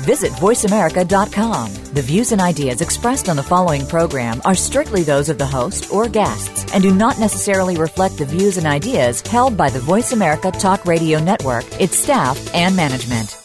Visit VoiceAmerica.com. The views and ideas expressed on the following program are strictly those of the host or guests and do not necessarily reflect the views and ideas held by the Voice America Talk Radio Network, its staff, and management.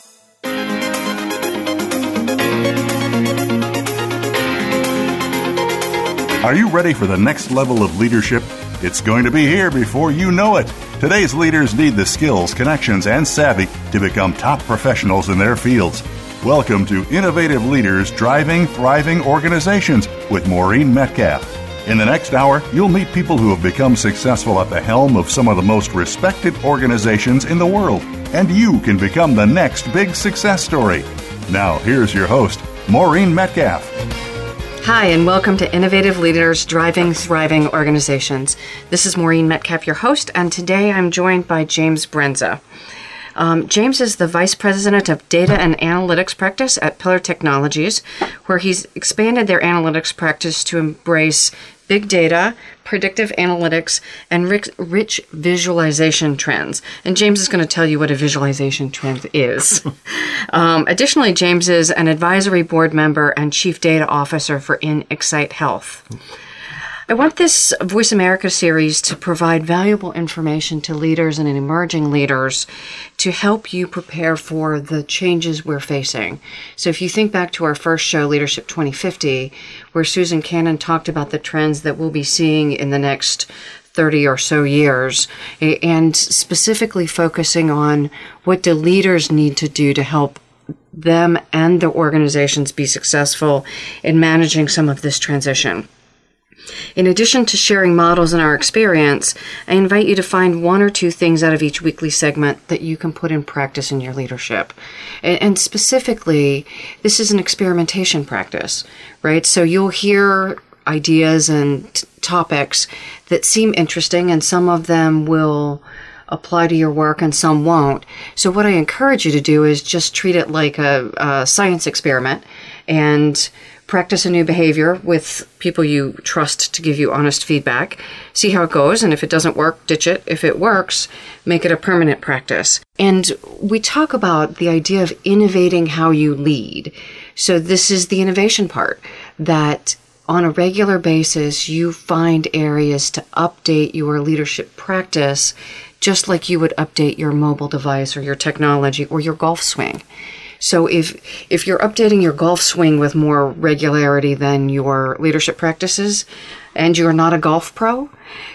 Are you ready for the next level of leadership? It's going to be here before you know it. Today's leaders need the skills, connections, and savvy to become top professionals in their fields. Welcome to Innovative Leaders Driving Thriving Organizations with Maureen Metcalf. In the next hour, you'll meet people who have become successful at the helm of some of the most respected organizations in the world, and you can become the next big success story. Now, here's your host, Maureen Metcalf. Hi, and welcome to Innovative Leaders Driving Thriving Organizations. This is Maureen Metcalf, your host, and today I'm joined by James Brenza. Um, James is the Vice President of Data and Analytics Practice at Pillar Technologies, where he's expanded their analytics practice to embrace big data, predictive analytics, and rich, rich, visualization trends. And James is going to tell you what a visualization trend is. um, additionally, James is an advisory board member and chief data officer for InExcite Health. I want this Voice America series to provide valuable information to leaders and emerging leaders to help you prepare for the changes we're facing. So, if you think back to our first show, Leadership 2050, where Susan Cannon talked about the trends that we'll be seeing in the next 30 or so years, and specifically focusing on what do leaders need to do to help them and their organizations be successful in managing some of this transition. In addition to sharing models and our experience, I invite you to find one or two things out of each weekly segment that you can put in practice in your leadership. And specifically, this is an experimentation practice, right? So you'll hear ideas and t- topics that seem interesting, and some of them will apply to your work and some won't. So, what I encourage you to do is just treat it like a, a science experiment and practice a new behavior with people you trust to give you honest feedback. See how it goes, and if it doesn't work, ditch it. If it works, make it a permanent practice. And we talk about the idea of innovating how you lead. So, this is the innovation part that on a regular basis, you find areas to update your leadership practice just like you would update your mobile device or your technology or your golf swing. So if if you're updating your golf swing with more regularity than your leadership practices, and you're not a golf pro,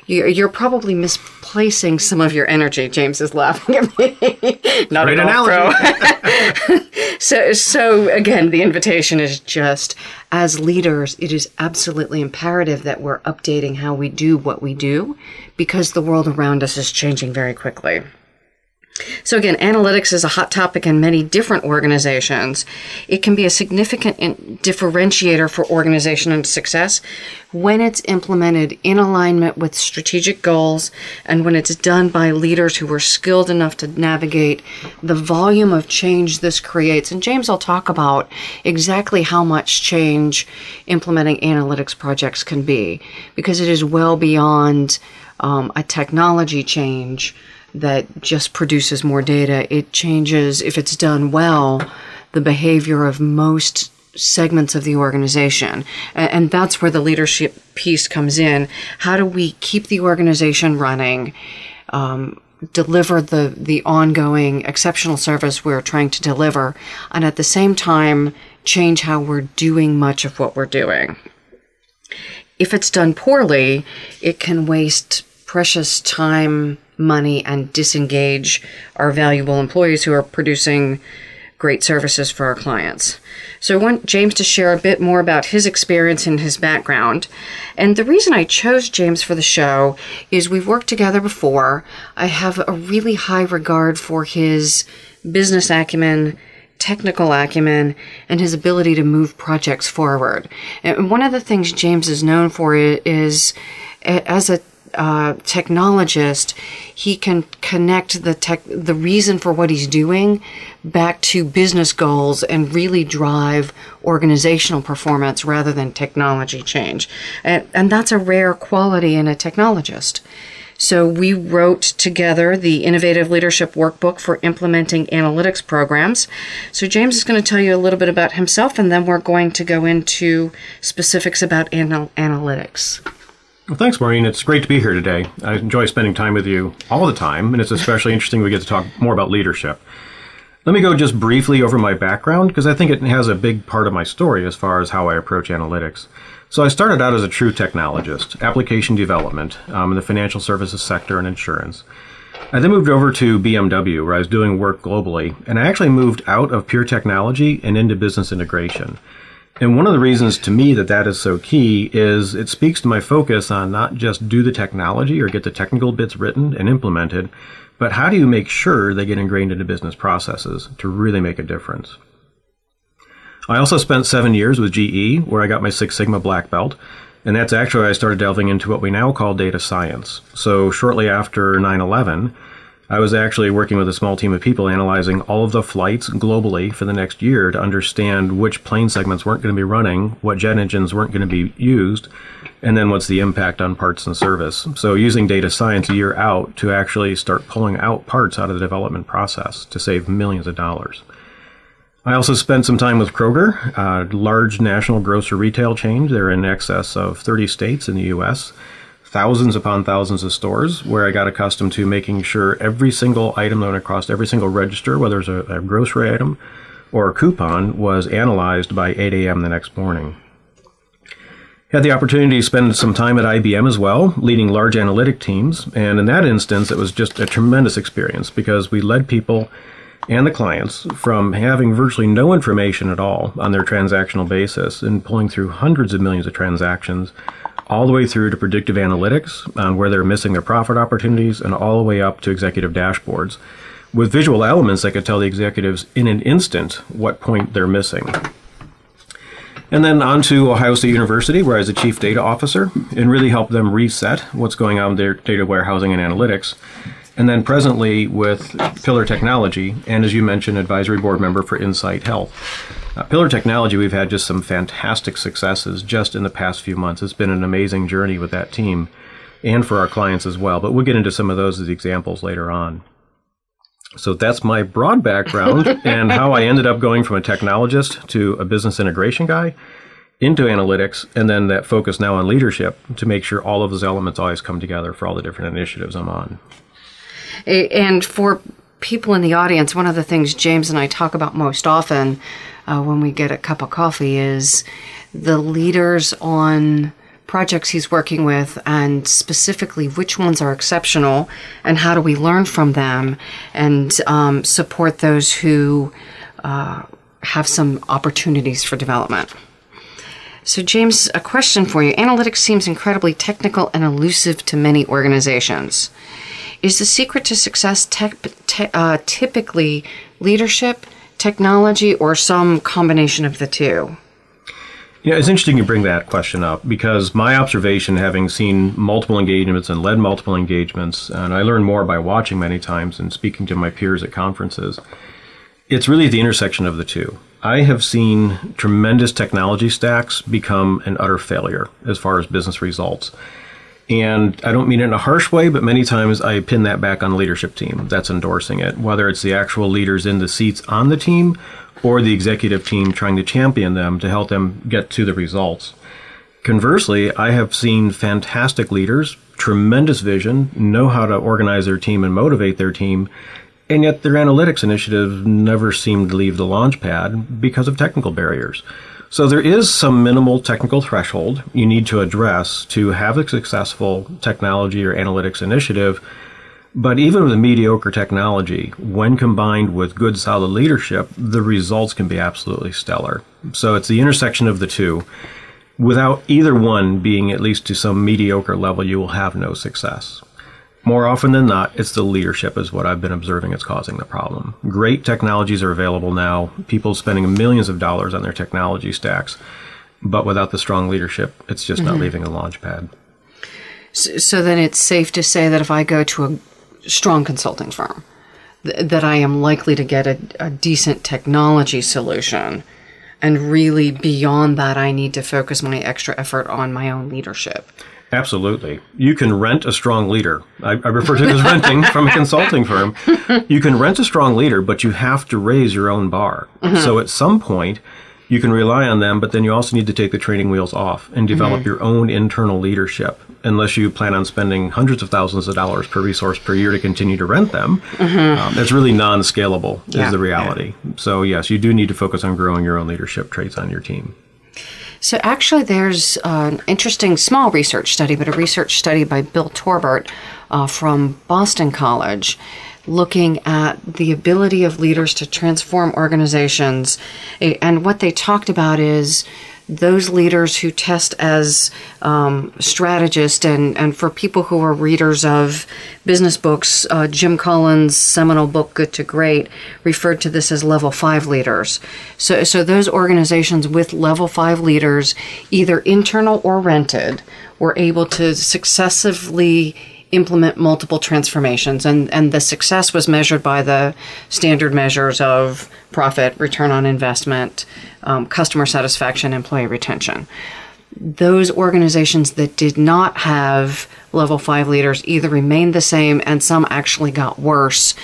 you're probably misplacing some of your energy. James is laughing at me. not Great a golf pro. so so again, the invitation is just as leaders, it is absolutely imperative that we're updating how we do what we do because the world around us is changing very quickly. So again, analytics is a hot topic in many different organizations. It can be a significant differentiator for organization and success when it's implemented in alignment with strategic goals and when it's done by leaders who are skilled enough to navigate the volume of change this creates. And James will talk about exactly how much change implementing analytics projects can be because it is well beyond um, a technology change that just produces more data. It changes, if it's done well, the behavior of most segments of the organization. And that's where the leadership piece comes in. How do we keep the organization running? Um, deliver the the ongoing exceptional service we're trying to deliver and at the same time change how we're doing much of what we're doing if it's done poorly it can waste precious time money and disengage our valuable employees who are producing great services for our clients. So I want James to share a bit more about his experience and his background. And the reason I chose James for the show is we've worked together before. I have a really high regard for his business acumen, technical acumen, and his ability to move projects forward. And one of the things James is known for is as a uh, technologist, he can connect the tech, the reason for what he's doing back to business goals and really drive organizational performance rather than technology change. And, and that's a rare quality in a technologist. So we wrote together the Innovative Leadership Workbook for implementing analytics programs. So James is going to tell you a little bit about himself, and then we're going to go into specifics about anal- analytics. Well, thanks, Maureen. It's great to be here today. I enjoy spending time with you all the time, and it's especially interesting we get to talk more about leadership. Let me go just briefly over my background because I think it has a big part of my story as far as how I approach analytics. So I started out as a true technologist, application development um, in the financial services sector and insurance. I then moved over to BMW, where I was doing work globally, and I actually moved out of pure technology and into business integration. And one of the reasons to me that that is so key is it speaks to my focus on not just do the technology or get the technical bits written and implemented, but how do you make sure they get ingrained into business processes to really make a difference? I also spent seven years with GE, where I got my Six Sigma black belt. And that's actually I started delving into what we now call data science. So shortly after 9 11, I was actually working with a small team of people analyzing all of the flights globally for the next year to understand which plane segments weren't going to be running, what jet engines weren't going to be used, and then what's the impact on parts and service. So using data science a year out to actually start pulling out parts out of the development process to save millions of dollars. I also spent some time with Kroger, a large national grocery retail chain. They're in excess of 30 states in the U.S., thousands upon thousands of stores, where I got accustomed to making sure every single item that went across every single register, whether it's a, a grocery item or a coupon, was analyzed by 8 a.m. the next morning. Had the opportunity to spend some time at IBM as well, leading large analytic teams. And in that instance, it was just a tremendous experience because we led people and the clients from having virtually no information at all on their transactional basis and pulling through hundreds of millions of transactions all the way through to predictive analytics on where they're missing their profit opportunities and all the way up to executive dashboards with visual elements that could tell the executives in an instant what point they're missing. And then on to Ohio State University, where I was a chief data officer and really helped them reset what's going on with their data warehousing and analytics and then presently with Pillar Technology, and as you mentioned, advisory board member for Insight Health. Uh, Pillar Technology, we've had just some fantastic successes just in the past few months. It's been an amazing journey with that team and for our clients as well, but we'll get into some of those as examples later on. So that's my broad background and how I ended up going from a technologist to a business integration guy into analytics and then that focus now on leadership to make sure all of those elements always come together for all the different initiatives I'm on. And for people in the audience, one of the things James and I talk about most often uh, when we get a cup of coffee is the leaders on projects he's working with and specifically which ones are exceptional and how do we learn from them and um, support those who uh, have some opportunities for development. So, James, a question for you. Analytics seems incredibly technical and elusive to many organizations. Is the secret to success te- uh, typically leadership, technology, or some combination of the two? Yeah, it's interesting you bring that question up because my observation, having seen multiple engagements and led multiple engagements, and I learn more by watching many times and speaking to my peers at conferences, it's really the intersection of the two. I have seen tremendous technology stacks become an utter failure as far as business results. And I don't mean it in a harsh way, but many times I pin that back on the leadership team that's endorsing it, whether it's the actual leaders in the seats on the team or the executive team trying to champion them to help them get to the results. Conversely, I have seen fantastic leaders, tremendous vision, know how to organize their team and motivate their team, and yet their analytics initiatives never seem to leave the launch pad because of technical barriers. So there is some minimal technical threshold you need to address to have a successful technology or analytics initiative. But even with mediocre technology, when combined with good solid leadership, the results can be absolutely stellar. So it's the intersection of the two. Without either one being at least to some mediocre level, you will have no success. More often than not, it's the leadership is what I've been observing is causing the problem. Great technologies are available now. People spending millions of dollars on their technology stacks, but without the strong leadership, it's just mm-hmm. not leaving a launch pad. So, so then it's safe to say that if I go to a strong consulting firm, th- that I am likely to get a, a decent technology solution. And really, beyond that, I need to focus my extra effort on my own leadership. Absolutely. You can rent a strong leader. I, I refer to it as renting from a consulting firm. You can rent a strong leader, but you have to raise your own bar. Mm-hmm. So at some point, you can rely on them, but then you also need to take the training wheels off and mm-hmm. develop your own internal leadership. Unless you plan on spending hundreds of thousands of dollars per resource per year to continue to rent them, mm-hmm. um, it's really non scalable, Yeah. is the reality. So, yes, you do need to focus on growing your own leadership traits on your team. So, actually, there's an interesting small research study, but a research study by Bill Torbert uh, from Boston College looking at the ability of leaders to transform organizations. And what they talked about is those leaders who test as um, strategists and, and for people who are readers of business books, uh, Jim Collins' seminal book, Good to Great, referred to this as level five leaders. So, so those organizations with level five leaders, either internal or rented, were able to successively implement multiple transformations and, and the success was measured by the standard measures of profit return on investment um, customer satisfaction employee retention those organizations that did not have level five leaders either remained the same and some actually got worse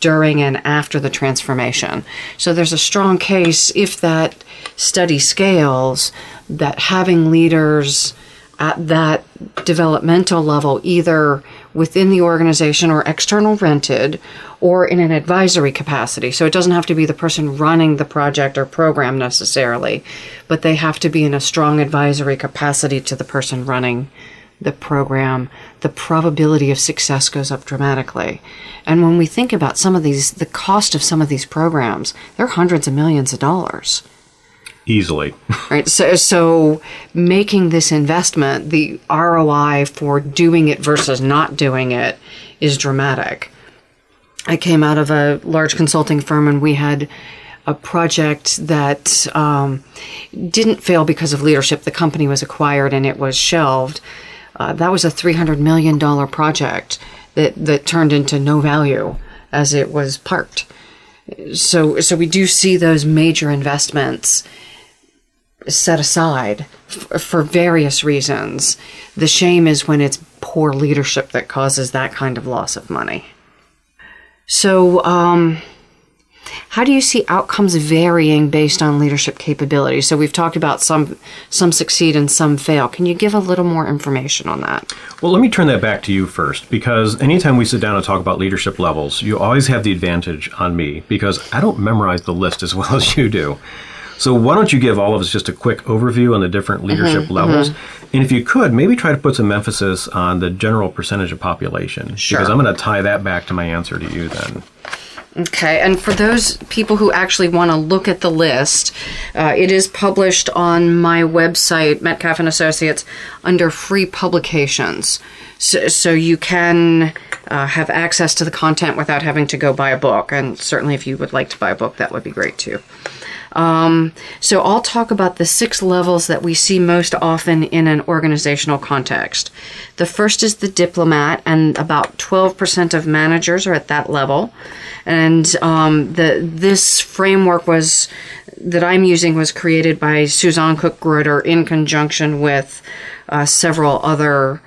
during and after the transformation. So there's a strong case, if that study scales, that having leaders at that developmental level, either within the organization or external rented, or in an advisory capacity. So it doesn't have to be the person running the project or program necessarily, but they have to be in a strong advisory capacity to the person running the program. The probability of success goes up dramatically. And when we think about some of these, the cost of some of these programs, they're hundreds of millions of dollars Easily. right so so making this investment the ROI for doing it versus not doing it is dramatic. I came out of a large consulting firm and we had a project that um, didn't fail because of leadership. The company was acquired and it was shelved. Uh, that was a $300 million project that, that turned into no value as it was parked. So so we do see those major investments set aside f- for various reasons. The shame is when it's poor leadership that causes that kind of loss of money. So, um, how do you see outcomes varying based on leadership capability? So we've talked about some some succeed and some fail. Can you give a little more information on that? Well, let me turn that back to you first, because anytime we sit down and talk about leadership levels, you always have the advantage on me because I don't memorize the list as well as you do. So why don't you give all of us just a quick overview on the different leadership levels? And if you could, maybe try to put some emphasis on the general percentage of population. Sure. Because I'm going to tie that back to my answer to you then. Okay, and for those people who actually want to look at the list, uh, it is published on my website, Metcalf and Associates, under free publications. So, so you can uh, have access to the content without having to go buy a book. And certainly, if you would like to buy a book, that would be great too. Um, so I'll talk about the six levels that we see most often in an organizational context. The first is the diplomat, and about 12% of managers are at that level. And um, the this framework was that I'm using was created by Susanne Cook-Greuter in conjunction with uh, several other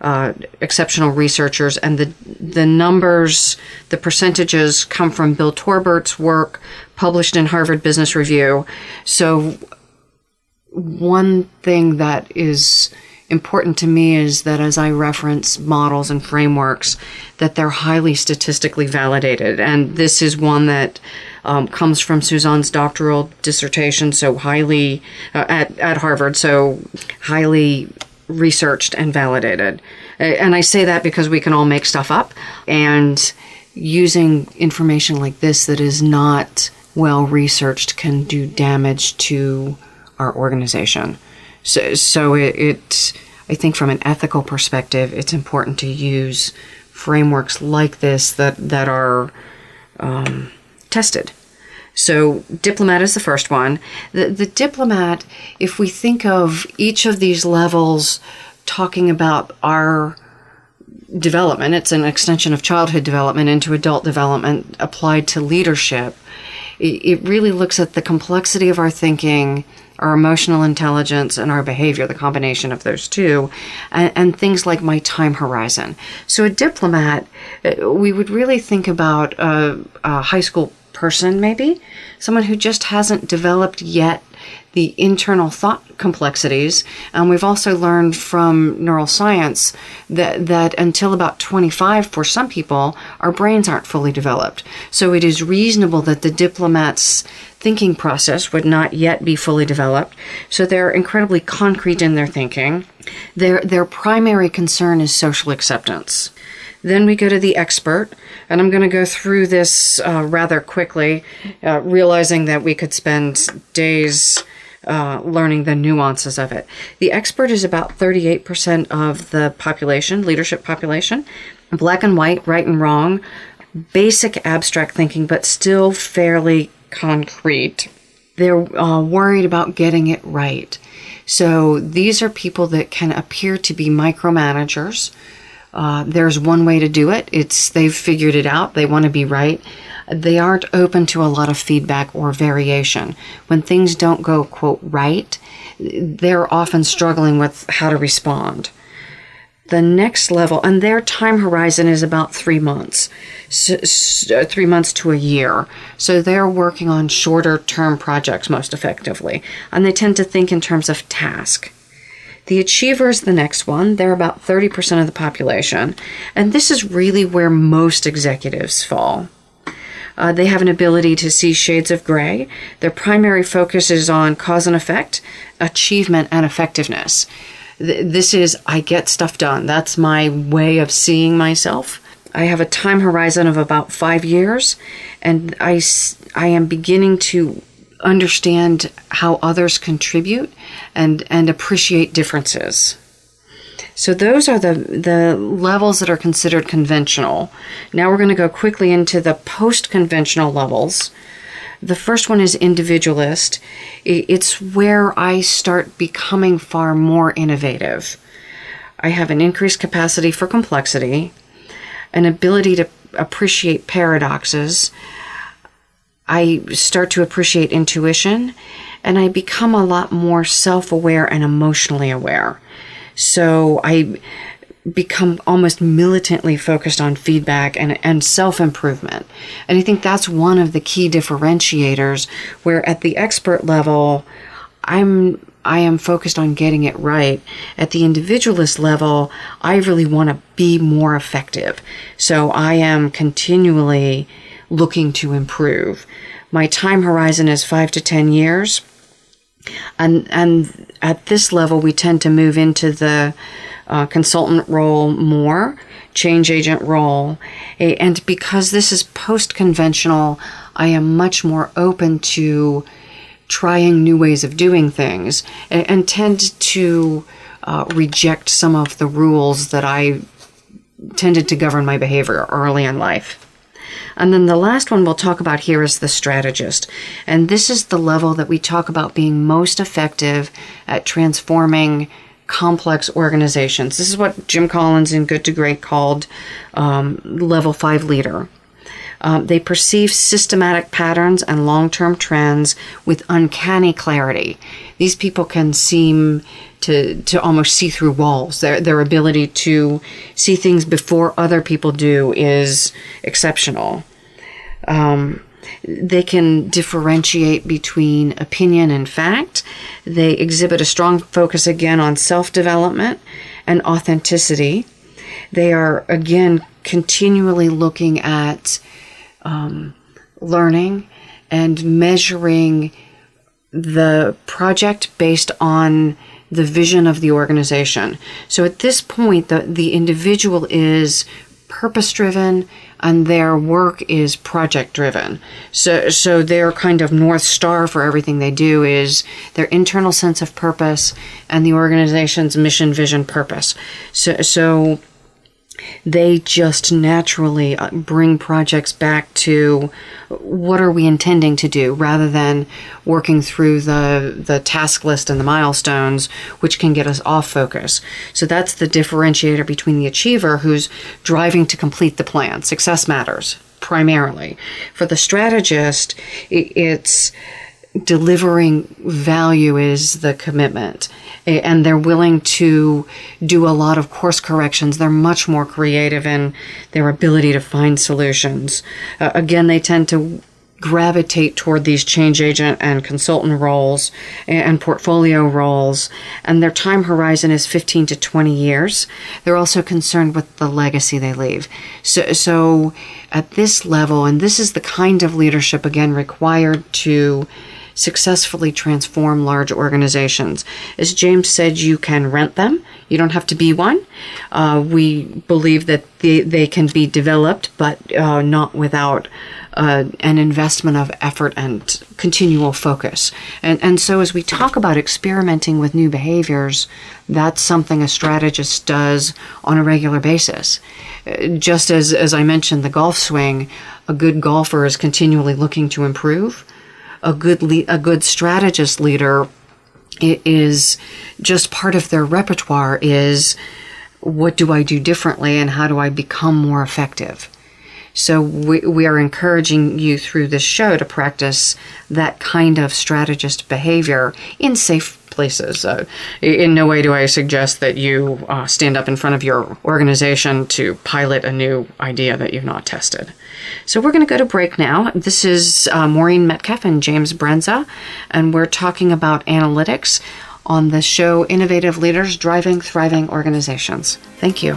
uh, exceptional researchers, and the the numbers, the percentages come from Bill Torbert's work, published in Harvard Business Review. So, one thing that is important to me is that as I reference models and frameworks, that they're highly statistically validated, and this is one that um, comes from Susanne's doctoral dissertation, so highly uh, at at Harvard, so highly researched and validated. Uh, And I say that because we can all make stuff up, and using information like this that is not well researched can do damage to our organization. So, so it, I think from an ethical perspective, it's important to use frameworks like this that, that are um, tested. So, diplomat is the first one. The, the diplomat, if we think of each of these levels talking about our development. It's an extension of childhood development into adult development applied to leadership. It really looks at the complexity of our thinking, our emotional intelligence, and our behavior, the combination of those two, and, and things like my time horizon. So, a diplomat, uh, we would really think about a, a high school person, maybe someone who just hasn't developed yet the internal thought complexities. And we've also learned from neuroscience that, that until about 25, for some people, our brains aren't fully developed. So it is reasonable that the diplomat's thinking process would not yet be fully developed. So they're incredibly concrete in their thinking. Their, their primary concern is social acceptance. Then we go to the expert, and I'm going to go through this uh, rather quickly, uh, realizing that we could spend days uh, learning the nuances of it. The expert is about 38% of the population, leadership population, black and white, right and wrong, basic abstract thinking, but still fairly concrete. They're uh, worried about getting it right. So these are people that can appear to be micromanagers. Uh, there's one way to do it. It's they've figured it out. They want to be right they aren't open to a lot of feedback or variation. When things don't go, quote, right, they're often struggling with how to respond. The next level, and their time horizon is about three months, so, so, three months to a year. So they're working on shorter term projects most effectively, and they tend to think in terms of task. The achiever is the next one. They're about 30% of the population. And this is really where most executives fall. Uh, they have an ability to see shades of gray. Their primary focus is on cause and effect, achievement, and effectiveness. Th- this is, I get stuff done. That's my way of seeing myself. I have a time horizon of about five years, and I, I am beginning to understand how others contribute and, and appreciate differences. So those are the, the levels that are considered conventional. Now we're going to go quickly into the post conventional levels. The first one is individualist. It's where I start becoming far more innovative. I have an increased capacity for complexity, an ability to appreciate paradoxes. I start to appreciate intuition, and I become a lot more self aware and emotionally aware. So I become almost militantly focused on feedback and, and self improvement. And I think that's one of the key differentiators where at the expert level, I'm I am focused on getting it right. At the individualist level, I really want to be more effective. So I am continually looking to improve. My time horizon is five to 10 years. And, and at this level, we tend to move into the uh, consultant role more, change agent role. And because this is post conventional, I am much more open to trying new ways of doing things and, and tend to uh, reject some of the rules that I tended to govern my behavior early in life. And then the last one we'll talk about here is the strategist. And this is the level that we talk about being most effective at transforming complex organizations. This is what Jim Collins in Good to Great called um, level five leader. Um, they perceive systematic patterns and long term trends with uncanny clarity. These people can seem to, to almost see through walls. Their, their ability to see things before other people do is exceptional. Um, they can differentiate between opinion and fact. They exhibit a strong focus again on self development and authenticity. They are again continually looking at um, learning and measuring the project based on the vision of the organization. So at this point, the, the individual is purpose driven and their work is project driven. So, so their kind of north star for everything they do is their internal sense of purpose and the organization's mission, vision, purpose. So, so they just naturally uh, bring projects back to what are we intending to do rather than working through the the task list and the milestones which can get us off focus. So that's the differentiator between the achiever who's driving to complete the plan. Success matters primarily. For the strategist it's delivering value is the commitment. And they're willing to do a lot of course corrections. They're much more creative in their ability to find solutions. Uh, again they tend to gravitate toward these change agent and consultant roles and portfolio roles. And their time horizon is 15 to 20 years. They're also concerned with the legacy they leave. So so at this level and this is the kind of leadership again required to successfully transform large organizations. As James said, you can rent them. You don't have to be one. Uh, we believe that they, they can be developed, but uh, not without uh, an investment of effort and continual focus. And, and so, as we talk about experimenting with new behaviors, that's something a strategist does on a regular basis. Uh, just as, as I mentioned, the golf swing, a good golfer is continually looking to improve a good le- a good strategist leader is just part of their repertoire is what do I do differently and how do I become more effective. So we, we are encouraging you through this show to practice that kind of strategist behavior in safe places. In no way do I suggest that you uh, stand up in front of your organization to pilot a new idea that you've not tested. So we're going to go to break now. This is uh, Maureen Metcalf and James Brenza, and we're talking about analytics on the show Innovative Leaders Driving Thriving Organizations. Thank you.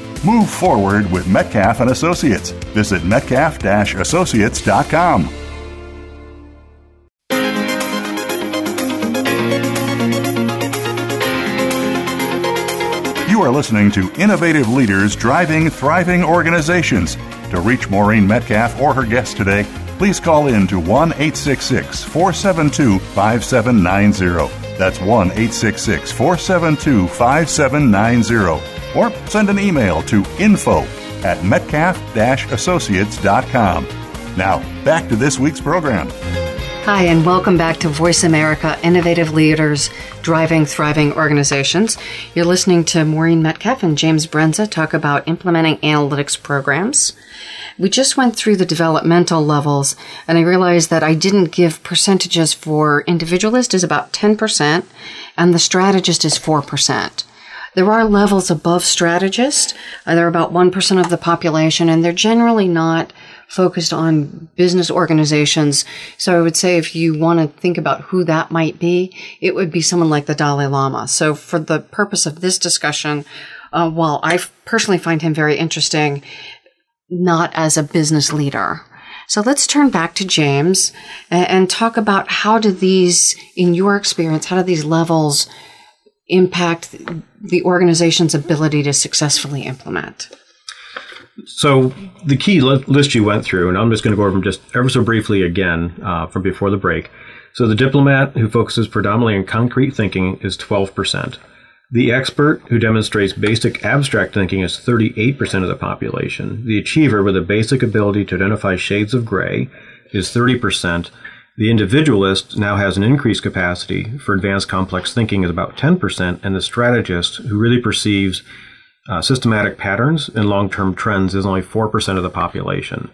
Move forward with Metcalf and Associates. Visit metcalf-associates.com. You are listening to Innovative Leaders Driving Thriving Organizations. To reach Maureen Metcalf or her guest today, please call in to 1 866 472 5790. That's 1 866 472 5790 or send an email to info at metcalf-associates.com. Now, back to this week's program. Hi, and welcome back to Voice America Innovative Leaders Driving Thriving Organizations. You're listening to Maureen Metcalf and James Brenza talk about implementing analytics programs. We just went through the developmental levels, and I realized that I didn't give percentages for individualist is about 10%, and the strategist is 4%. There are levels above strategists. Uh, they're about 1% of the population, and they're generally not focused on business organizations. So I would say if you want to think about who that might be, it would be someone like the Dalai Lama. So for the purpose of this discussion, uh, while I personally find him very interesting, not as a business leader. So let's turn back to James and, and talk about how do these, in your experience, how do these levels impact the organization's ability to successfully implement? So the key list you went through, and I'm just going to go over them just ever so briefly again uh, from before the break. So the diplomat who focuses predominantly on concrete thinking is 12%. The expert who demonstrates basic abstract thinking is 38% of the population. The achiever with a basic ability to identify shades of gray is 30%. The individualist now has an increased capacity for advanced complex thinking is about 10%, and the strategist, who really perceives uh, systematic patterns and long term trends, is only 4% of the population.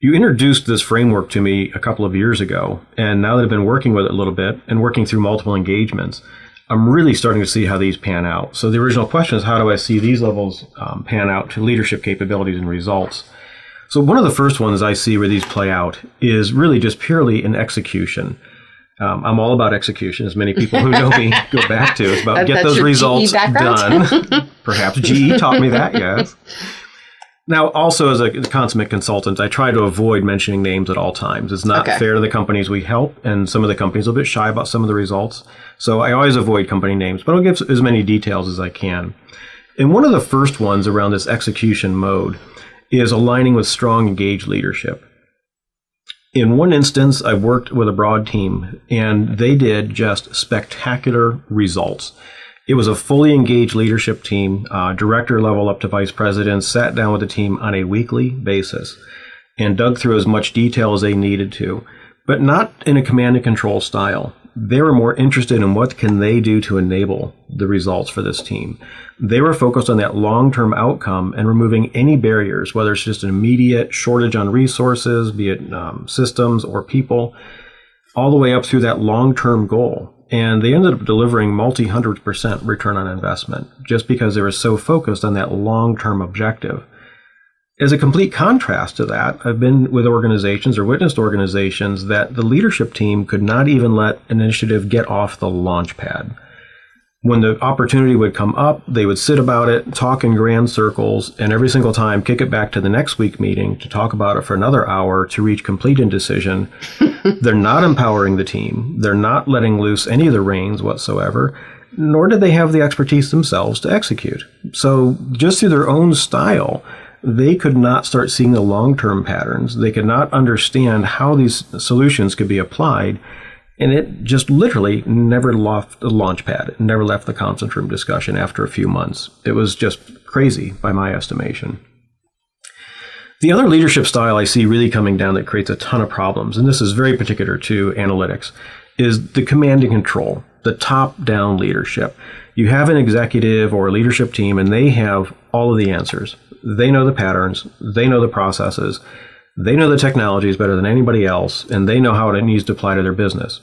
You introduced this framework to me a couple of years ago, and now that I've been working with it a little bit and working through multiple engagements, I'm really starting to see how these pan out. So the original question is how do I see these levels um, pan out to leadership capabilities and results? So one of the first ones I see where these play out is really just purely in execution. Um, I'm all about execution, as many people who know me go back to. It's about That- get those results done. Perhaps GE taught me that, yes. Now, also as a consummate consultant, I try to avoid mentioning names at all times. It's not Okay. fair to the companies we help, and some of the companies are a bit shy about some of the results. So I always avoid company names, but I'll give as many details as I can. And one of the first ones around this execution mode is aligning with strong, engaged leadership. In one instance, I worked with a broad team, and they did just spectacular results. It was a fully engaged leadership team, uh, director level up to vice president, sat down with the team on a weekly basis and dug through as much detail as they needed to, but not in a command and control style. They were more interested in what can they do to enable the results for this team. They were focused on that long-term outcome and removing any barriers, whether it's just an immediate shortage on resources, be it um, systems or people, all the way up through that long-term goal. And they ended up delivering multi-hundred percent return on investment just because they were so focused on that long-term objective. As a complete contrast to that, I've been with organizations or witnessed organizations that the leadership team could not even let an initiative get off the launch pad. When the opportunity would come up, they would sit about it, talk in grand circles, and every single time kick it back to the next week meeting to talk about it for another hour to reach complete indecision. They're not empowering the team. They're not letting loose any of the reins whatsoever, nor did they have the expertise themselves to execute. So, just through their own style, they could not start seeing the long term patterns. They could not understand how these solutions could be applied. And it just literally never left the launch pad. It never left the conference room discussion after a few months. It was just crazy by my estimation. The other leadership style I see really coming down that creates a ton of problems, and this is very particular to analytics, is the command and control, the top down leadership. You have an executive or a leadership team, and they have all of the answers. They know the patterns, they know the processes, they know the technologies better than anybody else, and they know how it needs to apply to their business.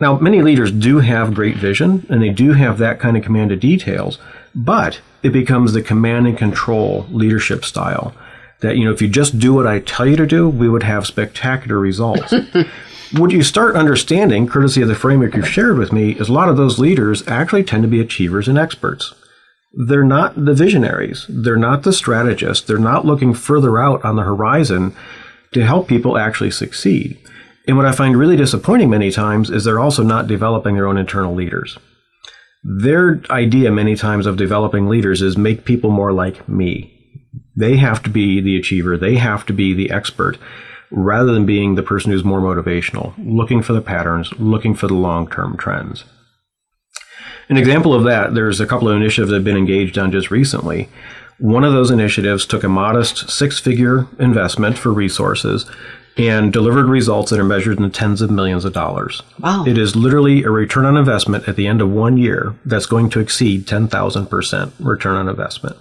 Now, many leaders do have great vision and they do have that kind of command of details, but it becomes the command and control leadership style. That, you know, if you just do what I tell you to do, we would have spectacular results. what you start understanding, courtesy of the framework you've shared with me, is a lot of those leaders actually tend to be achievers and experts. They're not the visionaries. They're not the strategists. They're not looking further out on the horizon to help people actually succeed. And what I find really disappointing many times is they're also not developing their own internal leaders. Their idea many times of developing leaders is make people more like me. They have to be the achiever. They have to be the expert rather than being the person who's more motivational, looking for the patterns, looking for the long-term trends. An example of that, there's a couple of initiatives that have been engaged on just recently. One of those initiatives took a modest six figure investment for resources and delivered results that are measured in the tens of millions of dollars. Wow. It is literally a return on investment at the end of one year that's going to exceed 10,000% return on investment.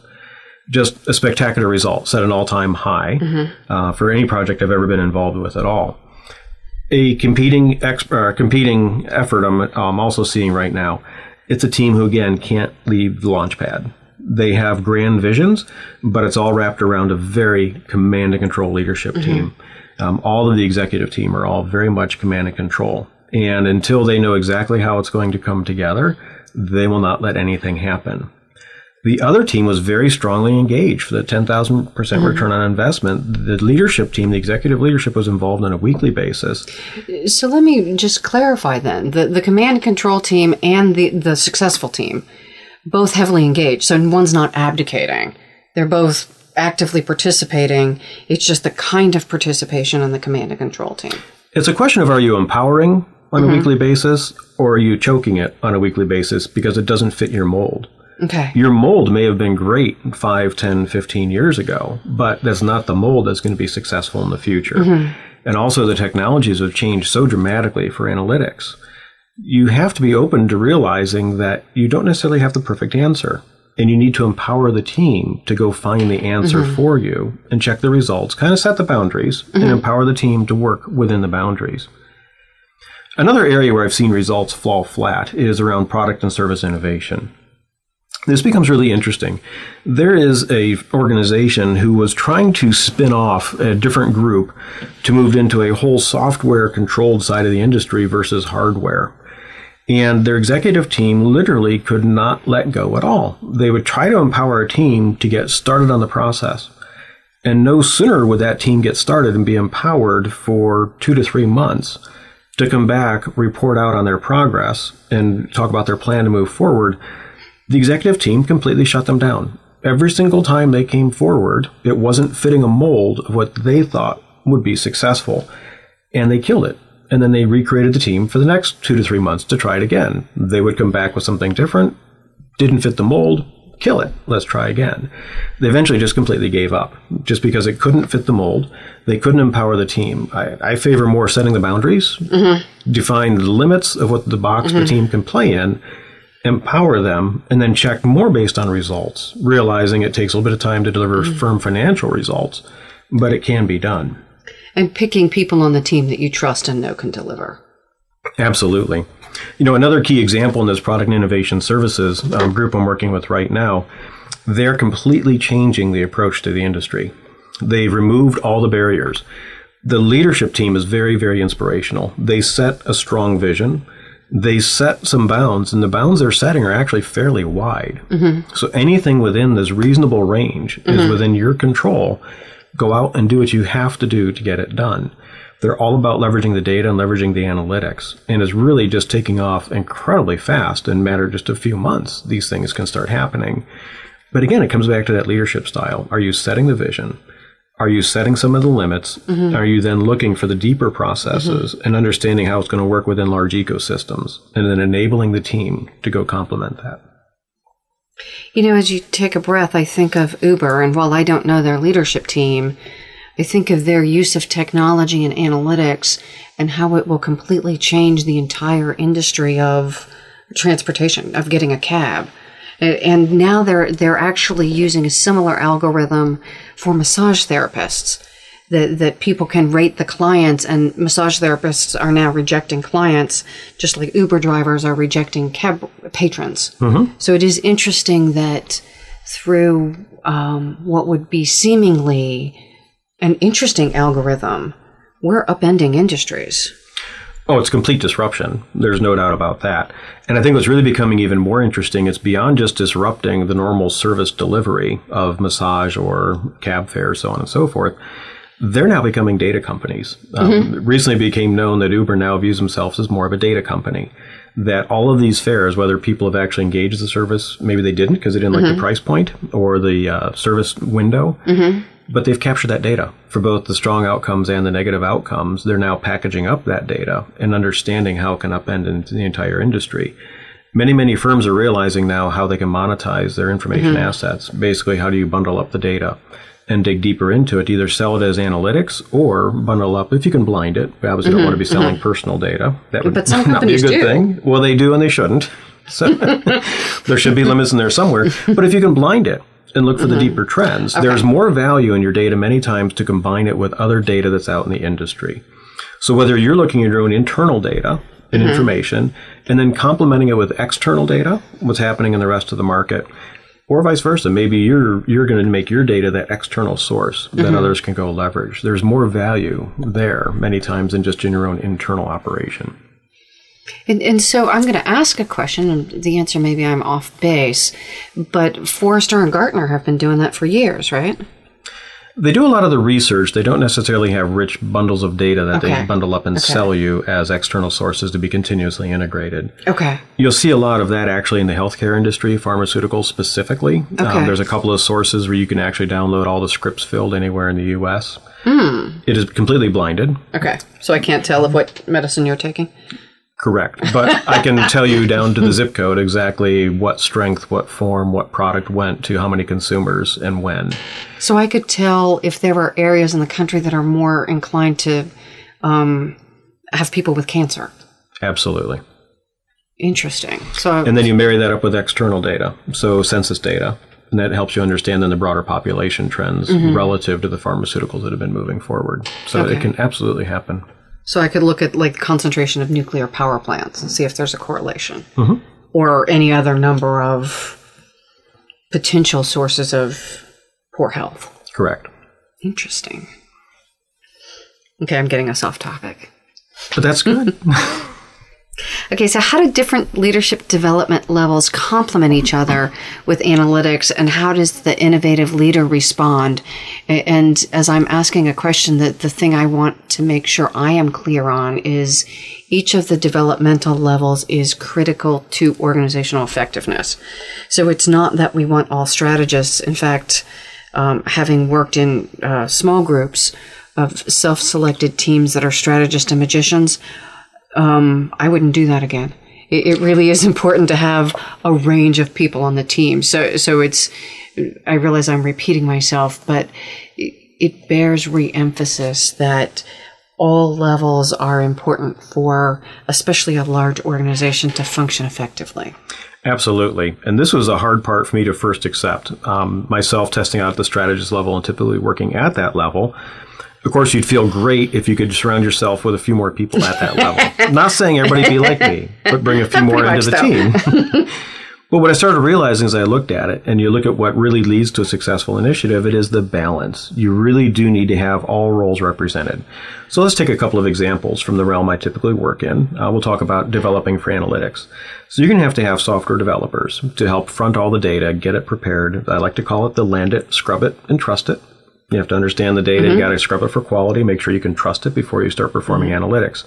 Just a spectacular result, set an all time high uh, for any project I've ever been involved with at all. A competing, exp- uh, competing effort I'm, I'm also seeing right now it's a team who again can't leave the launch pad. They have grand visions, but it's all wrapped around a very command and control leadership team. Um, all of the executive team are all very much command and control. And until they know exactly how it's going to come together, they will not let anything happen. The other team was very strongly engaged for the 10,000% mm-hmm. return on investment. The leadership team, the executive leadership was involved on a weekly basis. So let me just clarify then the, the command and control team and the, the successful team, both heavily engaged. So one's not abdicating, they're both actively participating. It's just the kind of participation on the command and control team. It's a question of are you empowering on a mm-hmm. weekly basis or are you choking it on a weekly basis because it doesn't fit your mold? Okay. Your mold may have been great 5, 10, 15 years ago, but that's not the mold that's going to be successful in the future. And also, the technologies have changed so dramatically for analytics. You have to be open to realizing that you don't necessarily have the perfect answer. And you need to empower the team to go find the answer mm-hmm. for you and check the results, kind of set the boundaries, mm-hmm. and empower the team to work within the boundaries. Another area where I've seen results fall flat is around product and service innovation. This becomes really interesting. There is a organization who was trying to spin off a different group to move into a whole software controlled side of the industry versus hardware. And their executive team literally could not let go at all. They would try to empower a team to get started on the process. And no sooner would that team get started and be empowered for two to three months to come back, report out on their progress, and talk about their plan to move forward, the executive team completely shut them down. Every single time they came forward, it wasn't fitting a mold of what they thought would be successful, and they killed it. And then they recreated the team for the next two to three months to try it again. They would come back with something different, didn't fit the mold, kill it. Let's try again. They eventually just completely gave up just because it couldn't fit the mold. They couldn't empower the team. I, I favor more setting the boundaries, mm-hmm. define the limits of what the box mm-hmm. the team can play in, empower them, and then check more based on results, realizing it takes a little bit of time to deliver mm-hmm. firm financial results, but it can be done. And picking people on the team that you trust and know can deliver. Absolutely. You know, another key example in this product and innovation services um, group I'm working with right now, they're completely changing the approach to the industry. They've removed all the barriers. The leadership team is very, very inspirational. They set a strong vision. They set some bounds, and the bounds they're setting are actually fairly wide. Mm-hmm. So anything within this reasonable range mm-hmm. is within your control. Go out and do what you have to do to get it done. They're all about leveraging the data and leveraging the analytics, and is really just taking off incredibly fast. In matter of just a few months, these things can start happening. But again, it comes back to that leadership style. Are you setting the vision? Are you setting some of the limits? Mm-hmm. Are you then looking for the deeper processes mm-hmm. and understanding how it's going to work within large ecosystems and then enabling the team to go complement that? You know, as you take a breath, I think of Uber, and while I don't know their leadership team, I think of their use of technology and analytics and how it will completely change the entire industry of transportation, of getting a cab. And now they're, they're actually using a similar algorithm for massage therapists that, that people can rate the clients and massage therapists are now rejecting clients just like Uber drivers are rejecting cab patrons. Mm-hmm. So it is interesting that through um, what would be seemingly an interesting algorithm, we're upending industries. Oh, it's complete disruption. There's no doubt about that. And I think what's really becoming even more interesting, it's beyond just disrupting the normal service delivery of massage or cab fare, so on and so forth. They're now becoming data companies. Um, mm-hmm. Recently became known that Uber now views themselves as more of a data company. That all of these fares, whether people have actually engaged the service, maybe they didn't because they didn't mm-hmm. like the mm-hmm. price point or the uh, service window, mm-hmm but they've captured that data for both the strong outcomes and the negative outcomes. They're now packaging up that data and understanding how it can upend into the entire industry. Many, many firms are realizing now how they can monetize their information mm-hmm. assets. Basically, how do you bundle up the data and dig deeper into it? Either sell it as analytics or bundle up, if you can blind it. We obviously mm-hmm. don't want to be selling mm-hmm. personal data. That would but some not be a good do. thing. Well, they do and they shouldn't. So there should be limits in there somewhere. But if you can blind it, and look for mm-hmm. the deeper trends. Okay. There's more value in your data many times to combine it with other data that's out in the industry. So whether you're looking at your own internal data and mm-hmm. information and then complementing it with external data, what's happening in the rest of the market, or vice versa. Maybe you're you're going to make your data that external source that mm-hmm. others can go leverage. There's more value there many times than just in your own internal operation. And, and so I'm going to ask a question, and the answer maybe I'm off base, but Forrester and Gartner have been doing that for years, right? They do a lot of the research. They don't necessarily have rich bundles of data that okay. they bundle up and okay. sell you as external sources to be continuously integrated. Okay. You'll see a lot of that actually in the healthcare industry, pharmaceuticals specifically. Um, okay. Um, there's a couple of sources where you can actually download all the scripts filled anywhere in the U.S. Hmm. It is completely blinded. Okay. So I can't tell of what medicine you're taking? Correct. But I can tell you down to the zip code exactly what strength, what form, what product went to how many consumers and when. So I could tell if there were areas in the country that are more inclined to um, have people with cancer. Absolutely. Interesting. So And then you marry that up with external data, so census data. And that helps you understand then the broader population trends relative to the pharmaceuticals that have been moving forward. So Okay. it can absolutely happen. So I could look at like concentration of nuclear power plants and see if there's a correlation, mm-hmm. or any other number of potential sources of poor health. Correct. Interesting. Okay, I'm getting us off topic. But that's good. Okay, so how do different leadership development levels complement each other with analytics, and how does the innovative leader respond? And as I'm asking a question, that the thing I want to make sure I am clear on is each of the developmental levels is critical to organizational effectiveness. So it's not that we want all strategists. In fact, um, having worked in uh, small groups of self-selected teams that are strategists and magicians, um, I wouldn't do that again. It, it really is important to have a range of people on the team. So, so it's. I realize I'm repeating myself, but it, it bears re-emphasis that all levels are important for, especially a large organization, to function effectively. Absolutely. And this was a hard part for me to first accept. Um, myself testing out at the strategist level and typically working at that level. Of course, you'd feel great if you could surround yourself with a few more people at that level. Not saying everybody be like me, but bring a few more into the team. But what I started realizing as I looked at it, and you look at what really leads to a successful initiative, it is the balance. You really do need to have all roles represented. So let's take a couple of examples from the realm I typically work in. Uh, we'll talk about developing for analytics. So you're going to have to have software developers to help front all the data, get it prepared. I like to call it the land it, scrub it, and trust it. You have to understand the data. You mm-hmm. got to scrub it for quality. Make sure you can trust it before you start performing mm-hmm. analytics.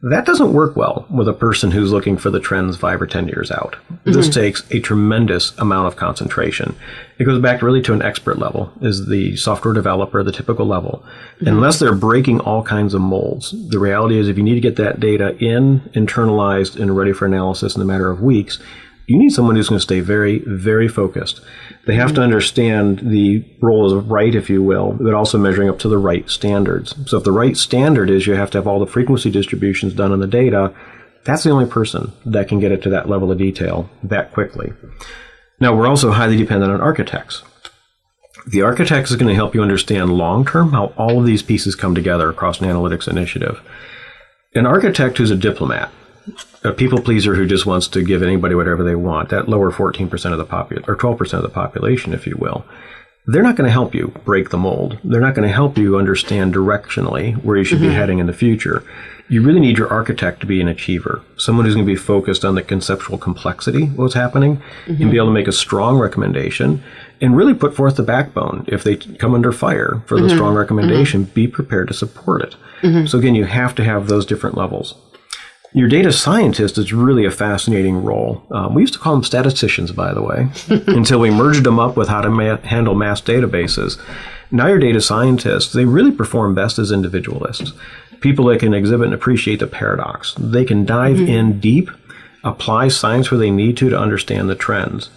That doesn't work well with a person who's looking for the trends five or 10 years out. This mm-hmm. takes a tremendous amount of concentration. It goes back really to an expert level, is the software developer, the typical level. Unless they're breaking all kinds of molds, the reality is if you need to get that data in, internalized, and ready for analysis in a matter of weeks, you need someone who's going to stay very, very focused. They have to mm-hmm. understand the role of right, if you will, but also measuring up to the right standards. So if the right standard is you have to have all the frequency distributions done on the data, that's the only person that can get it to that level of detail that quickly. Now, we're also highly dependent on architects. The architect is going to help you understand long term how all of these pieces come together across an analytics initiative. An architect who's a diplomat, a people pleaser who just wants to give anybody whatever they want, that lower 14% of the population, or 12% of the population, if you will, they're not going to help you break the mold. They're not going to help you understand directionally where you should be mm-hmm. heading in the future. You really need your architect to be an achiever, someone who's going to be focused on the conceptual complexity of what's happening mm-hmm. and be able to make a strong recommendation and really put forth the backbone. If they come under fire for the mm-hmm. strong recommendation, be prepared to support it. So again, you have to have those different levels. Your data scientist is really a fascinating role. Um, we used to call them statisticians, by the way, until we merged them up with how to ma- handle mass databases. Now, your data scientists, they really perform best as individualists. People that can exhibit and appreciate the paradox. They can dive in deep, apply science where they need to to understand the trends.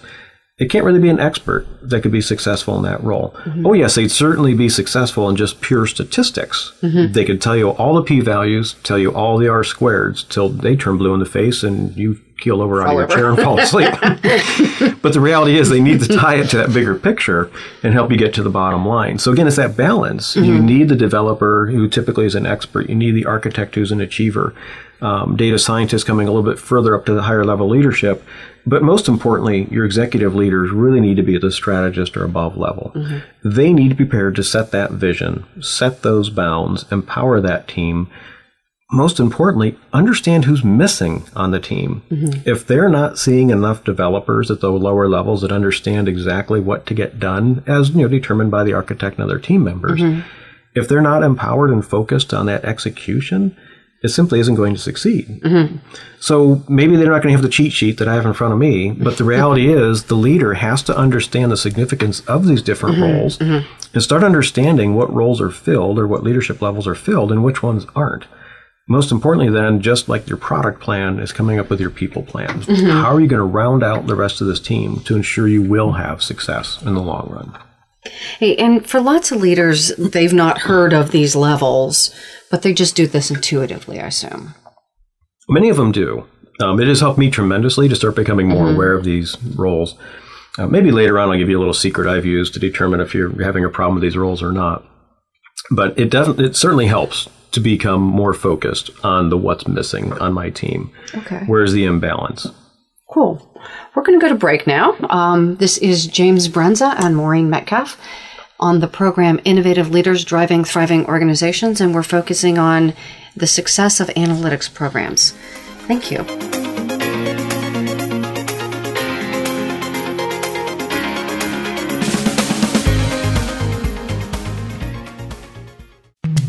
It can't really be an expert that could be successful in that role. Mm-hmm. Oh, yes, they'd certainly be successful in just pure statistics. Mm-hmm. They could tell you all the p values, tell you all the r squareds till they turn blue in the face and you keel over out of your chair and fall asleep. but the reality is, they need to tie it to that bigger picture and help you get to the bottom line. So, again, it's that balance. You mm-hmm. need the developer who typically is an expert, you need the architect who's an achiever, um, data scientists coming a little bit further up to the higher level leadership. But most importantly, your executive leaders really need to be at the strategist or above level. Mm-hmm. They need to be prepared to set that vision, set those bounds, empower that team. Most importantly, understand who's missing on the team. Mm-hmm. If they're not seeing enough developers at the lower levels that understand exactly what to get done, as you know, determined by the architect and other team members, mm-hmm. if they're not empowered and focused on that execution, it simply isn't going to succeed. Mm-hmm. So maybe they're not going to have the cheat sheet that I have in front of me, but the reality is the leader has to understand the significance of these different mm-hmm, roles mm-hmm. and start understanding what roles are filled or what leadership levels are filled and which ones aren't. most importantly, then, just like your product plan, is coming up with your people plan. How are you going to round out the rest of this team to ensure you will have success in the long run? Hey, and for lots of leaders, they've not heard of these levels, but they just do this intuitively, I assume. Many of them do. Um, it has helped me tremendously to start becoming more aware of these roles. Uh, maybe later on, I'll give you a little secret I've used to determine if you're having a problem with these roles or not. But it doesn't. It certainly helps to become more focused on the what's missing on my team. Okay. Where's the imbalance? Cool. We're going to go to break now. Um, this is James Brenza and Maureen Metcalf on the program Innovative Leaders Driving Thriving Organizations, and we're focusing on the success of analytics programs. Thank you.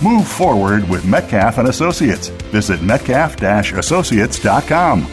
Move forward with Metcalf and Associates. Visit metcalf-associates.com.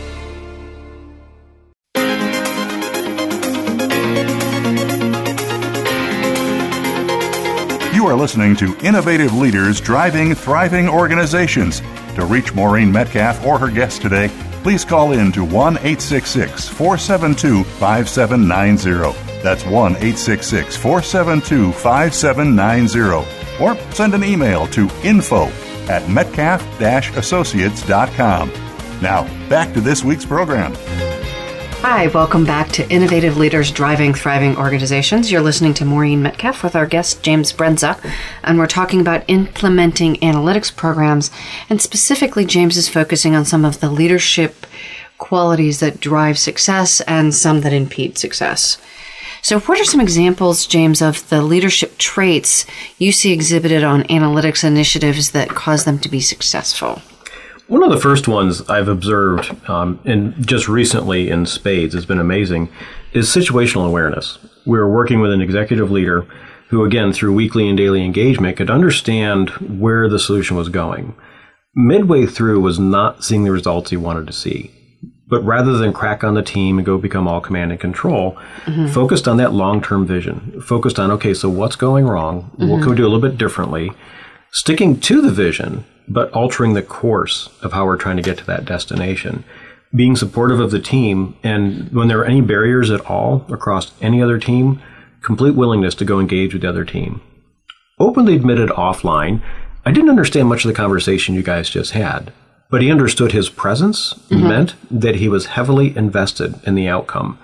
You are listening to Innovative Leaders Driving Thriving Organizations. To reach Maureen Metcalf or her guest today, please call in to 1 866 472 5790. That's 1 866 472 5790. Or send an email to info at metcalf-associates.com. Now, back to this week's program. Hi, welcome back to Innovative Leaders Driving Thriving Organizations. You're listening to Maureen Metcalf with our guest James Brenza, and we're talking about implementing analytics programs. And specifically, James is focusing on some of the leadership qualities that drive success and some that impede success. So, what are some examples, James, of the leadership traits you see exhibited on analytics initiatives that cause them to be successful? One of the first ones I've observed, um, and just recently in spades, has been amazing, is situational awareness. We were working with an executive leader who, again, through weekly and daily engagement, could understand where the solution was going. Midway through, was not seeing the results he wanted to see. But rather than crack on the team and go become all command and control, mm-hmm. focused on that long term vision. Focused on, okay, so what's going wrong? What can we do a little bit differently? Sticking to the vision, but altering the course of how we're trying to get to that destination. Being supportive of the team, and when there are any barriers at all across any other team, complete willingness to go engage with the other team. Openly admitted offline, I didn't understand much of the conversation you guys just had, but he understood his presence meant that he was heavily invested in the outcome.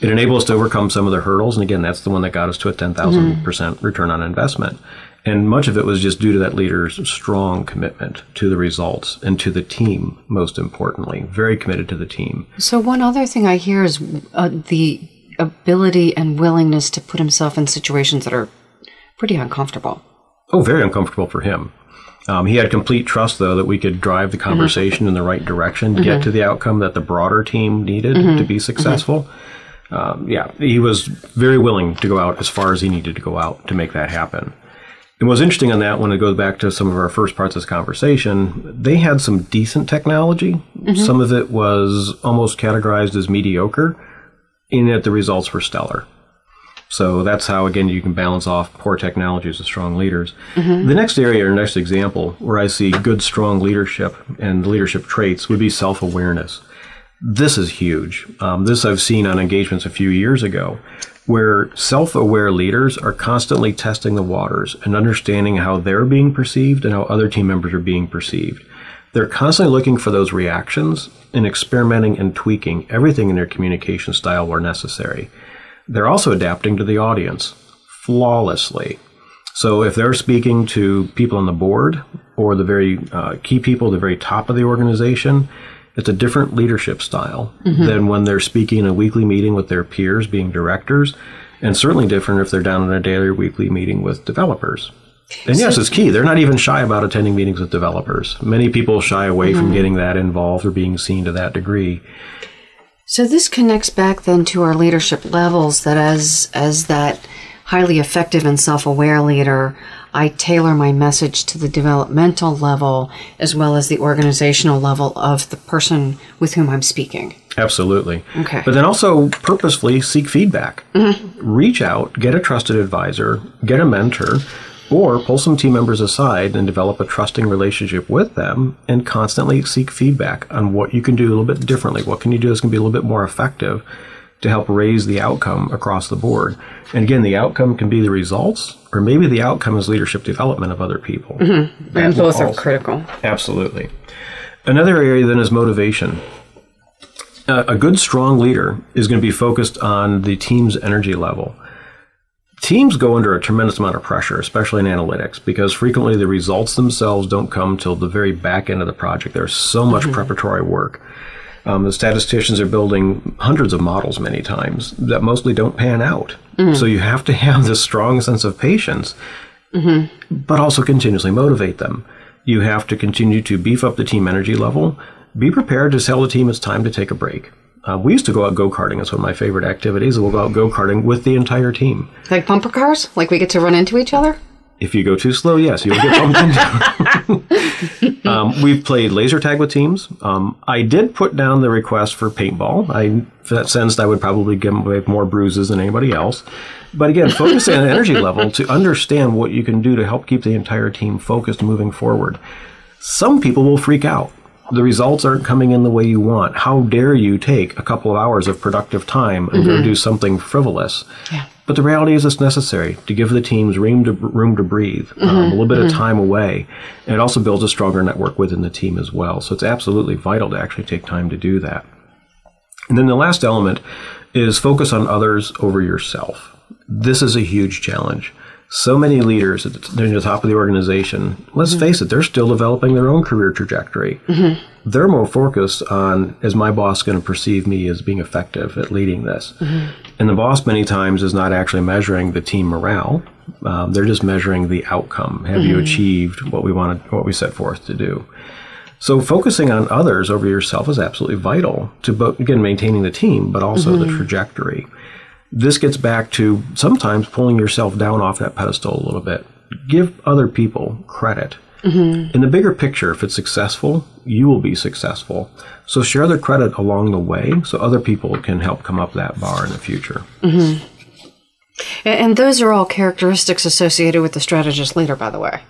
It enabled us to overcome some of the hurdles, and again, that's the one that got us to a 10,000% return on investment. And much of it was just due to that leader's strong commitment to the results and to the team, most importantly. Very committed to the team. So, one other thing I hear is uh, the ability and willingness to put himself in situations that are pretty uncomfortable. Oh, very uncomfortable for him. Um, he had complete trust, though, that we could drive the mm-hmm. conversation in the right direction, to get mm-hmm. to the outcome that the broader team needed to mm-hmm. be successful. Um, yeah, he was very willing to go out as far as he needed to go out to make that happen. And what's interesting on that, when it goes back to some of our first parts of this conversation, they had some decent technology. Some of it was almost categorized as mediocre, in that the results were stellar. So that's how, again, you can balance off poor technologies with strong leaders. The next area or next example where I see good, strong leadership and leadership traits would be self awareness. This is huge. Um, this I've seen on engagements a few years ago, where self aware leaders are constantly testing the waters and understanding how they're being perceived and how other team members are being perceived. They're constantly looking for those reactions and experimenting and tweaking everything in their communication style where necessary. They're also adapting to the audience flawlessly. So if they're speaking to people on the board or the very uh, key people the very top of the organization, it's a different leadership style mm-hmm. than when they're speaking in a weekly meeting with their peers, being directors, and certainly different if they're down in a daily or weekly meeting with developers. And yes, it's key. They're not even shy about attending meetings with developers. Many people shy away mm-hmm. from getting that involved or being seen to that degree. So this connects back then to our leadership levels that as as that highly effective and self-aware leader, I tailor my message to the developmental level as well as the organizational level of the person with whom I'm speaking. Absolutely. Okay. But then also purposefully seek feedback. Mm-hmm. Reach out, get a trusted advisor, get a mentor, or pull some team members aside and develop a trusting relationship with them and constantly seek feedback on what you can do a little bit differently. What can you do that's going to be a little bit more effective to help raise the outcome across the board? And again, the outcome can be the results, or maybe the outcome is leadership development of other people. Mm-hmm. And both are critical. Absolutely. Another area then is motivation. Uh, a good, strong leader is going to be focused on the team's energy level teams go under a tremendous amount of pressure, especially in analytics, because frequently the results themselves don't come till the very back end of the project. There's so much mm-hmm. preparatory work. Um, the statisticians are building hundreds of models many times that mostly don't pan out. Mm-hmm. So you have to have this strong sense of patience, mm-hmm. but also continuously motivate them. You have to continue to beef up the team energy level. Be prepared to tell the team it's time to take a break. Uh, we used to go out go karting. It's one of my favorite activities. We'll go out go karting with the entire team. Like bumper cars? Like we get to run into each other? If you go too slow, yes, you'll get bumped into. um, we've played laser tag with teams. Um, I did put down the request for paintball. I that sensed I would probably give away more bruises than anybody else. But again, focusing on energy level to understand what you can do to help keep the entire team focused moving forward. Some people will freak out the results aren't coming in the way you want. How dare you take a couple of hours of productive time and mm-hmm. go do something frivolous? Yeah. But the reality is, it's necessary to give the teams room to room to breathe, um, mm-hmm. um, a little bit mm-hmm. of time away, and it also builds a stronger network within the team as well. So it's absolutely vital to actually take time to do that. And then the last element is focus on others over yourself. This is a huge challenge so many leaders at the, top of the organization, let's mm-hmm. face it, they're still developing their own career trajectory. Mm-hmm. They're more focused on, is my boss going to perceive me as being effective at leading this? Mm-hmm. And the boss, many times, is not actually measuring the team morale. Um, they're just measuring the outcome. Have you mm-hmm. achieved what we wanted, what we set forth to do? So focusing on others over yourself is absolutely vital to both, again, maintaining the team, but also the mm-hmm. trajectory this gets back to sometimes pulling yourself down off that pedestal a little bit. Give other people credit. Mm-hmm. In the bigger picture, if it's successful, you will be successful. So share the credit along the way so other people can help come up that bar in the future. Mm-hmm. And those are all characteristics associated with the strategist leader, by the way.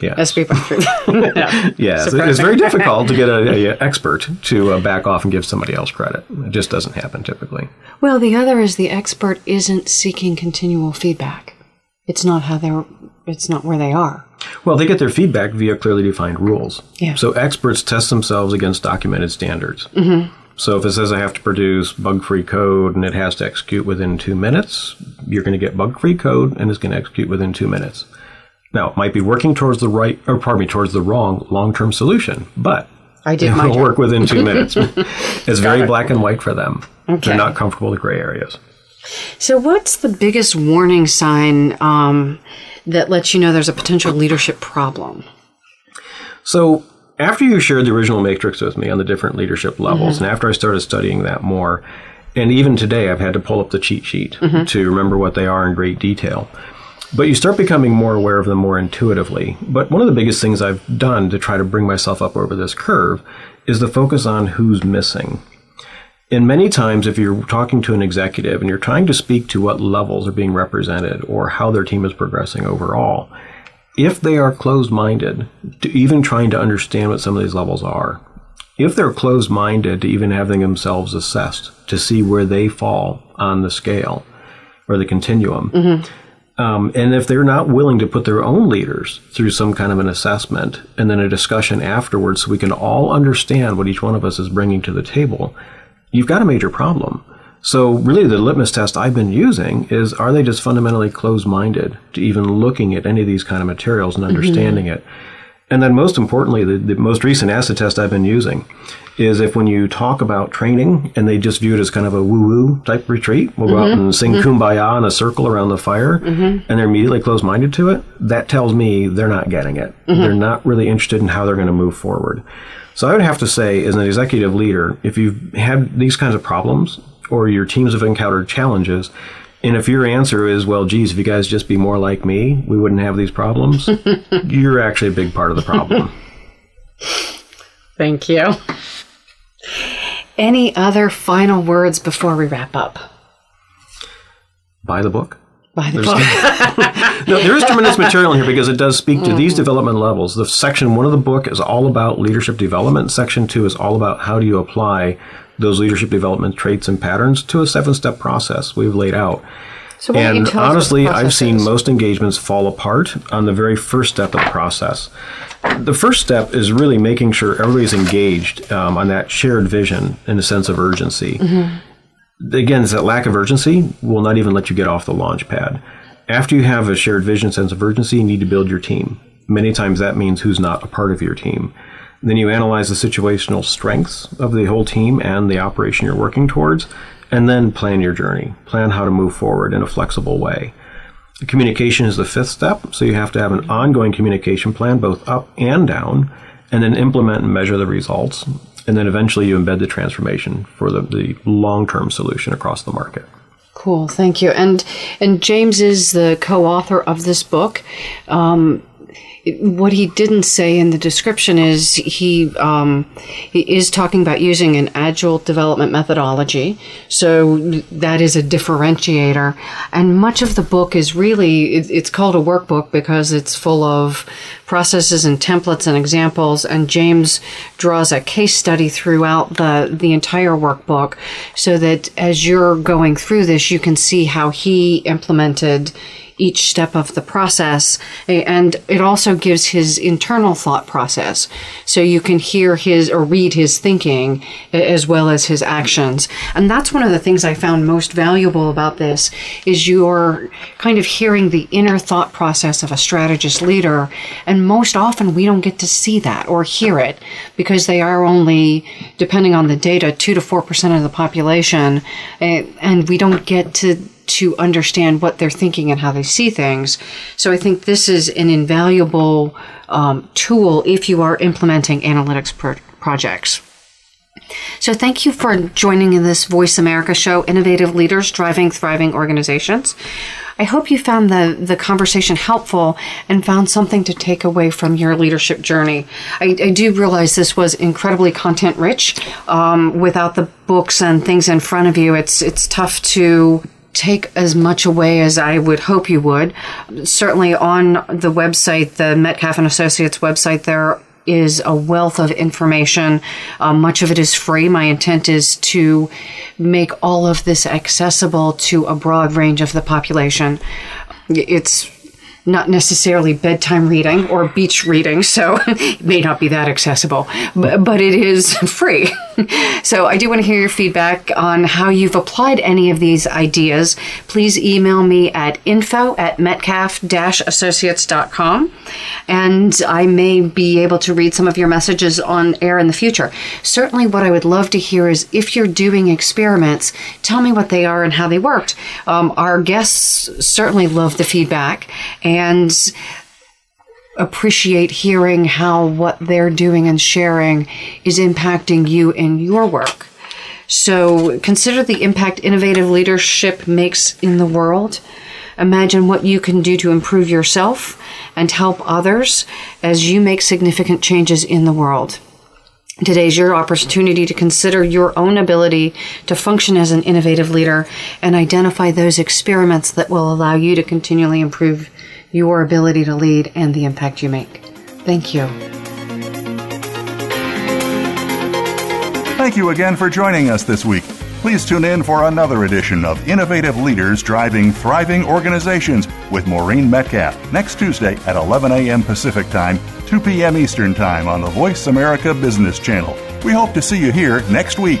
Yeah. As people yeah. yeah. It's very difficult to get an expert to uh, back off and give somebody else credit. It just doesn't happen typically. Well, the other is the expert isn't seeking continual feedback. It's not how they're, it's not where they are. Well, they get their feedback via clearly defined rules. Yeah. So experts test themselves against documented standards. Mm-hmm. So if it says I have to produce bug-free code and it has to execute within two minutes, you're going to get bug-free code and it's going to execute within two minutes. Now, it might be working towards the right, or pardon me, towards the wrong long-term solution, but I did it will work within two minutes. it's very it. black and white for them. Okay. They're not comfortable with gray areas. So, what's the biggest warning sign um, that lets you know there's a potential leadership problem? So, after you shared the original matrix with me on the different leadership levels, mm-hmm. and after I started studying that more, and even today I've had to pull up the cheat sheet mm-hmm. to remember what they are in great detail. But you start becoming more aware of them more intuitively. But one of the biggest things I've done to try to bring myself up over this curve is the focus on who's missing. And many times, if you're talking to an executive and you're trying to speak to what levels are being represented or how their team is progressing overall, if they are closed minded to even trying to understand what some of these levels are, if they're closed minded to even having themselves assessed to see where they fall on the scale or the continuum, mm-hmm Um, and if they're not willing to put their own leaders through some kind of an assessment and then a discussion afterwards so we can all understand what each one of us is bringing to the table, you've got a major problem. So, really, the litmus test I've been using is are they just fundamentally closed minded to even looking at any of these kind of materials and understanding mm-hmm. it? And then, most importantly, the, the, most recent acid test I've been using is if when you talk about training and they just view it as kind of a woo woo type retreat, we'll mm-hmm. go out mm-hmm. and sing mm-hmm. kumbaya in a circle around the fire, mm-hmm. and they're immediately closed minded to it, that tells me they're not getting it. Mm-hmm. They're not really interested in how they're going to move forward. So, I would have to say, as an executive leader, if you've had these kinds of problems, or your teams have encountered challenges. And if your answer is, well, geez, if you guys just be more like me, we wouldn't have these problems, you're actually a big part of the problem. Thank you. Any other final words before we wrap up? Buy the book. Buy the book. no, there is tremendous material in here because it does speak to mm-hmm. these development levels. The section one of the book is all about leadership development. Section two is all about how do you apply those leadership development traits and patterns to a seven step process we've laid out. So and honestly, I've seen is? most engagements fall apart on the very first step of the process. The first step is really making sure everybody's engaged um, on that shared vision and a sense of urgency. Mm-hmm. Again, it's that lack of urgency will not even let you get off the launch pad. After you have a shared vision, sense of urgency, you need to build your team. Many times that means who's not a part of your team. Then you analyze the situational strengths of the whole team and the operation you're working towards, and then plan your journey. Plan how to move forward in a flexible way. Communication is the fifth step, so you have to have an ongoing communication plan, both up and down, and then implement and measure the results. And then eventually you embed the transformation for the, the long term solution across the market. Cool, thank you. And and James is the co-author of this book. Um, what he didn't say in the description is he, um, he is talking about using an agile development methodology. So that is a differentiator. And much of the book is really, it, it's called a workbook because it's full of processes and templates and examples. And James draws a case study throughout the, the entire workbook so that as you're going through this, you can see how he implemented each step of the process. And it also gives his internal thought process. So you can hear his or read his thinking as well as his actions. And that's one of the things I found most valuable about this is you're kind of hearing the inner thought process of a strategist leader. And most often we don't get to see that or hear it because they are only, depending on the data, two to four percent of the population. And we don't get to to understand what they're thinking and how they see things. So I think this is an invaluable um, tool if you are implementing analytics pro- projects. So thank you for joining in this Voice America show, Innovative Leaders Driving Thriving Organizations. I hope you found the, the conversation helpful and found something to take away from your leadership journey. I, I do realize this was incredibly content rich. Um, without the books and things in front of you, it's it's tough to take as much away as I would hope you would. Certainly on the website, the Metcalf and Associates website, there is a wealth of information. Uh, much of it is free. My intent is to make all of this accessible to a broad range of the population. It's not necessarily bedtime reading or beach reading, so it may not be that accessible, but, but it is free. so I do want to hear your feedback on how you've applied any of these ideas. Please email me at info at metcalf-associates.com and I may be able to read some of your messages on air in the future. Certainly what I would love to hear is if you're doing experiments, tell me what they are and how they worked. Um, our guests certainly love the feedback and appreciate hearing how what they're doing and sharing is impacting you in your work. So consider the impact innovative leadership makes in the world. Imagine what you can do to improve yourself and help others as you make significant changes in the world. Today's your opportunity to consider your own ability to function as an innovative leader and identify those experiments that will allow you to continually improve your ability to lead, and the impact you make. Thank you. Thank you again for joining us this week. Please tune in for another edition of Innovative Leaders Driving Thriving Organizations with Maureen Metcalf next Tuesday at 11 a.m. Pacific Time, 2 p.m. Eastern Time on the Voice America Business Channel. We hope to see you here next week.